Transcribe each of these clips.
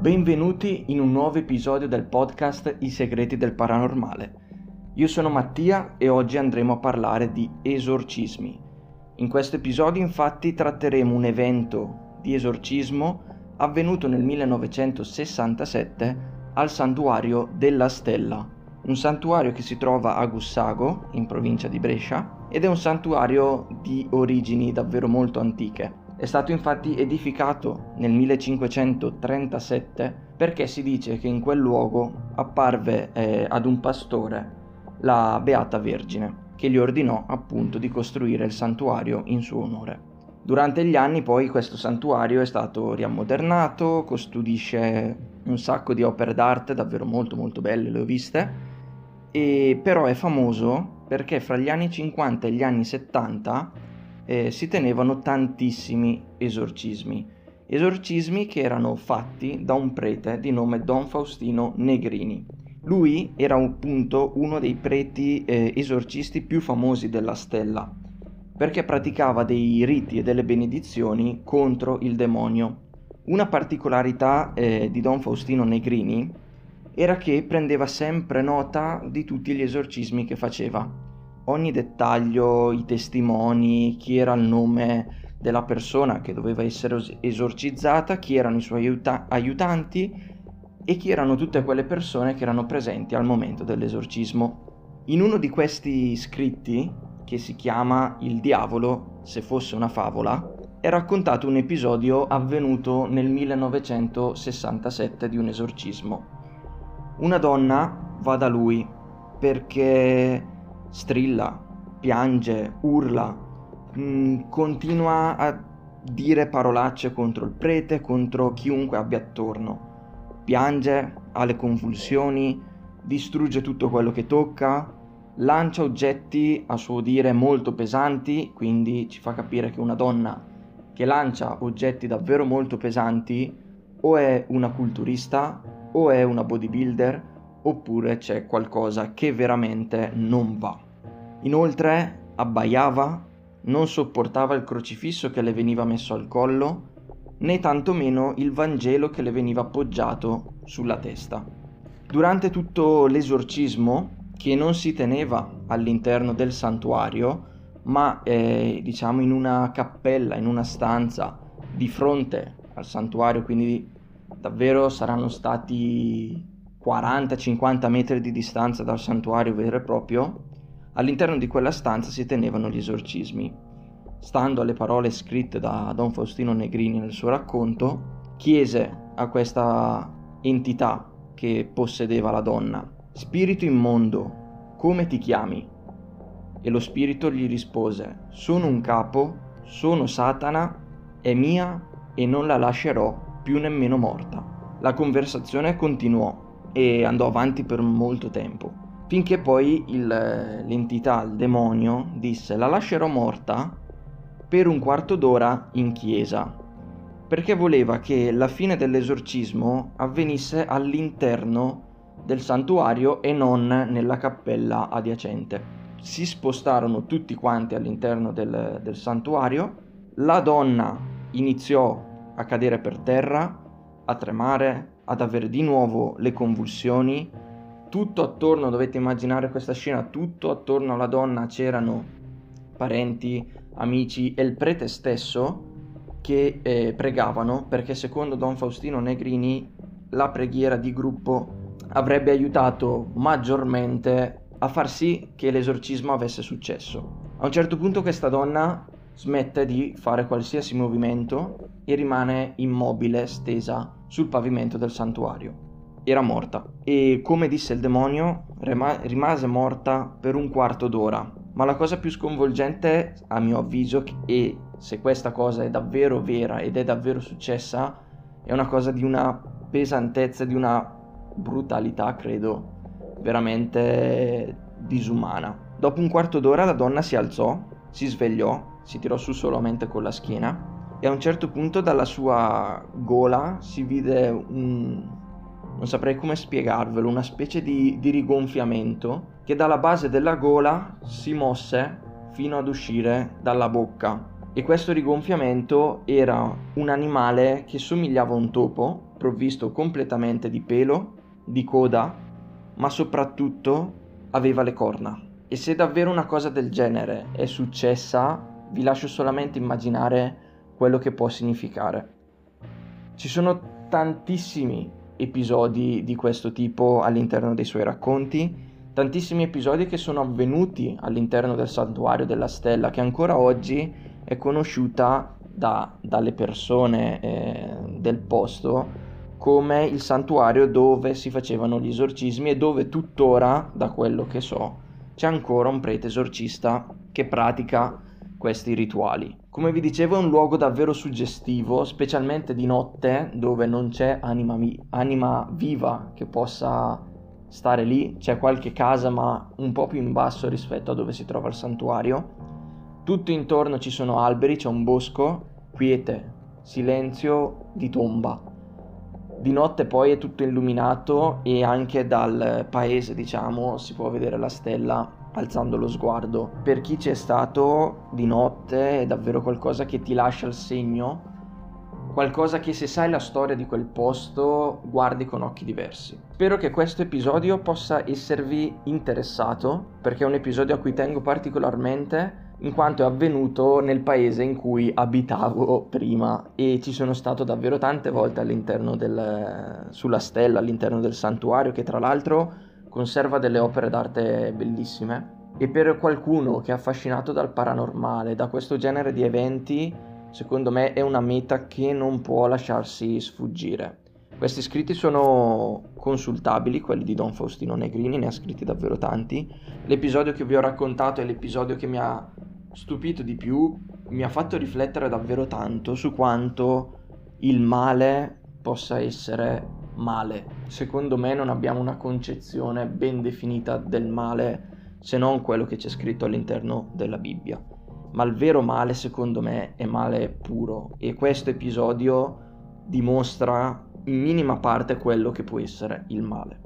Benvenuti in un nuovo episodio del podcast I segreti del paranormale. Io sono Mattia e oggi andremo a parlare di esorcismi. In questo episodio infatti tratteremo un evento di esorcismo avvenuto nel 1967 al santuario della Stella, un santuario che si trova a Gussago, in provincia di Brescia, ed è un santuario di origini davvero molto antiche. È stato infatti edificato nel 1537 perché si dice che in quel luogo apparve eh, ad un pastore la Beata Vergine che gli ordinò appunto di costruire il santuario in suo onore. Durante gli anni poi questo santuario è stato riammodernato, custodisce un sacco di opere d'arte davvero molto molto belle, le ho viste, e però è famoso perché fra gli anni 50 e gli anni 70 eh, si tenevano tantissimi esorcismi. Esorcismi che erano fatti da un prete di nome Don Faustino Negrini. Lui era appunto uno dei preti eh, esorcisti più famosi della stella, perché praticava dei riti e delle benedizioni contro il demonio. Una particolarità eh, di Don Faustino Negrini era che prendeva sempre nota di tutti gli esorcismi che faceva ogni dettaglio, i testimoni, chi era il nome della persona che doveva essere esorcizzata, chi erano i suoi aiuta- aiutanti e chi erano tutte quelle persone che erano presenti al momento dell'esorcismo. In uno di questi scritti, che si chiama Il diavolo, se fosse una favola, è raccontato un episodio avvenuto nel 1967 di un esorcismo. Una donna va da lui perché strilla, piange, urla, mh, mm, continua a dire parolacce contro il prete, contro chiunque abbia attorno. Piange, ha le convulsioni, distrugge tutto quello che tocca, lancia oggetti a suo dire molto pesanti, quindi ci fa capire che una donna che lancia oggetti davvero molto pesanti o è una culturista o è una bodybuilder oppure c'è qualcosa che veramente non va. Inoltre abbaiava, non sopportava il crocifisso che le veniva messo al collo, né tantomeno il Vangelo che le veniva appoggiato sulla testa. Durante tutto l'esorcismo, che non si teneva all'interno del santuario, ma eh, diciamo in una cappella, in una stanza di fronte al santuario, quindi davvero saranno stati 40-50 metri di distanza dal santuario vero e proprio, all'interno di quella stanza si tenevano gli esorcismi. Stando alle parole scritte da Don Faustino Negrini nel suo racconto, chiese a questa entità che possedeva la donna, Spirito immondo, come ti chiami? E lo spirito gli rispose, sono un capo, sono Satana, è mia e non la lascerò più nemmeno morta. La conversazione continuò e andò avanti per molto tempo, finché poi il, l'entità, il demonio, disse la lascerò morta per un quarto d'ora in chiesa, perché voleva che la fine dell'esorcismo avvenisse all'interno del santuario e non nella cappella adiacente. Si spostarono tutti quanti all'interno del, del santuario, la donna iniziò a cadere per terra, a tremare, ad avere di nuovo le convulsioni. Tutto attorno, dovete immaginare questa scena, tutto attorno alla donna c'erano parenti, amici e il prete stesso che eh, pregavano perché secondo Don Faustino Negrini la preghiera di gruppo avrebbe aiutato maggiormente a far sì che l'esorcismo avesse successo. A un certo punto questa donna smette di fare qualsiasi movimento e rimane immobile, stesa sul pavimento del santuario. Era morta e, come disse il demonio, rimase morta per un quarto d'ora. Ma la cosa più sconvolgente, a mio avviso, e se questa cosa è davvero vera ed è davvero successa, è una cosa di una pesantezza, di una brutalità, credo, veramente disumana. Dopo un quarto d'ora la donna si alzò, si svegliò, si tirò su solamente con la schiena e a un certo punto dalla sua gola si vide un... non saprei come spiegarvelo, una specie di, di rigonfiamento che dalla base della gola si mosse fino ad uscire dalla bocca. e questo rigonfiamento era un animale che somigliava a un topo, provvisto completamente di pelo, di coda, ma soprattutto aveva le corna. E se davvero una cosa del genere è successa, vi lascio solamente immaginare quello che può significare. Ci sono tantissimi episodi di questo tipo all'interno dei suoi racconti, tantissimi episodi che sono avvenuti all'interno del santuario della stella che ancora oggi è conosciuta da, dalle persone eh, del posto come il santuario dove si facevano gli esorcismi e dove tuttora, da quello che so, c'è ancora un prete esorcista che pratica questi rituali. Come vi dicevo è un luogo davvero suggestivo, specialmente di notte dove non c'è anima, anima viva che possa stare lì, c'è qualche casa ma un po' più in basso rispetto a dove si trova il santuario. Tutto intorno ci sono alberi, c'è un bosco, quiete, silenzio di tomba. Di notte poi è tutto illuminato e anche dal paese, diciamo, si può vedere la stella alzando lo sguardo. Per chi c'è stato di notte è davvero qualcosa che ti lascia il segno qualcosa che se sai la storia di quel posto guardi con occhi diversi. Spero che questo episodio possa esservi interessato perché è un episodio a cui tengo particolarmente in quanto è avvenuto nel paese in cui abitavo prima e ci sono stato davvero tante volte all'interno del sulla stella all'interno del santuario che tra l'altro conserva delle opere d'arte bellissime e per qualcuno che è affascinato dal paranormale, da questo genere di eventi secondo me è una meta che non può lasciarsi sfuggire. Questi scritti sono consultabili, quelli di Don Faustino Negrini, ne ha scritti davvero tanti. L'episodio che vi ho raccontato è l'episodio che mi ha stupito di più, mi ha fatto riflettere davvero tanto su quanto il male possa essere male. Secondo me non abbiamo una concezione ben definita del male se non quello che c'è scritto all'interno della Bibbia ma il vero male secondo me è male puro e questo episodio dimostra in minima parte quello che può essere il male.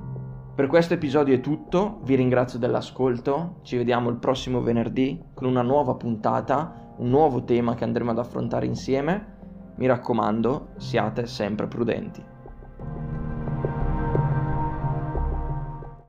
Per questo episodio è tutto, vi ringrazio dell'ascolto, ci vediamo il prossimo venerdì con una nuova puntata, un nuovo tema che andremo ad affrontare insieme. Mi raccomando, siate sempre prudenti.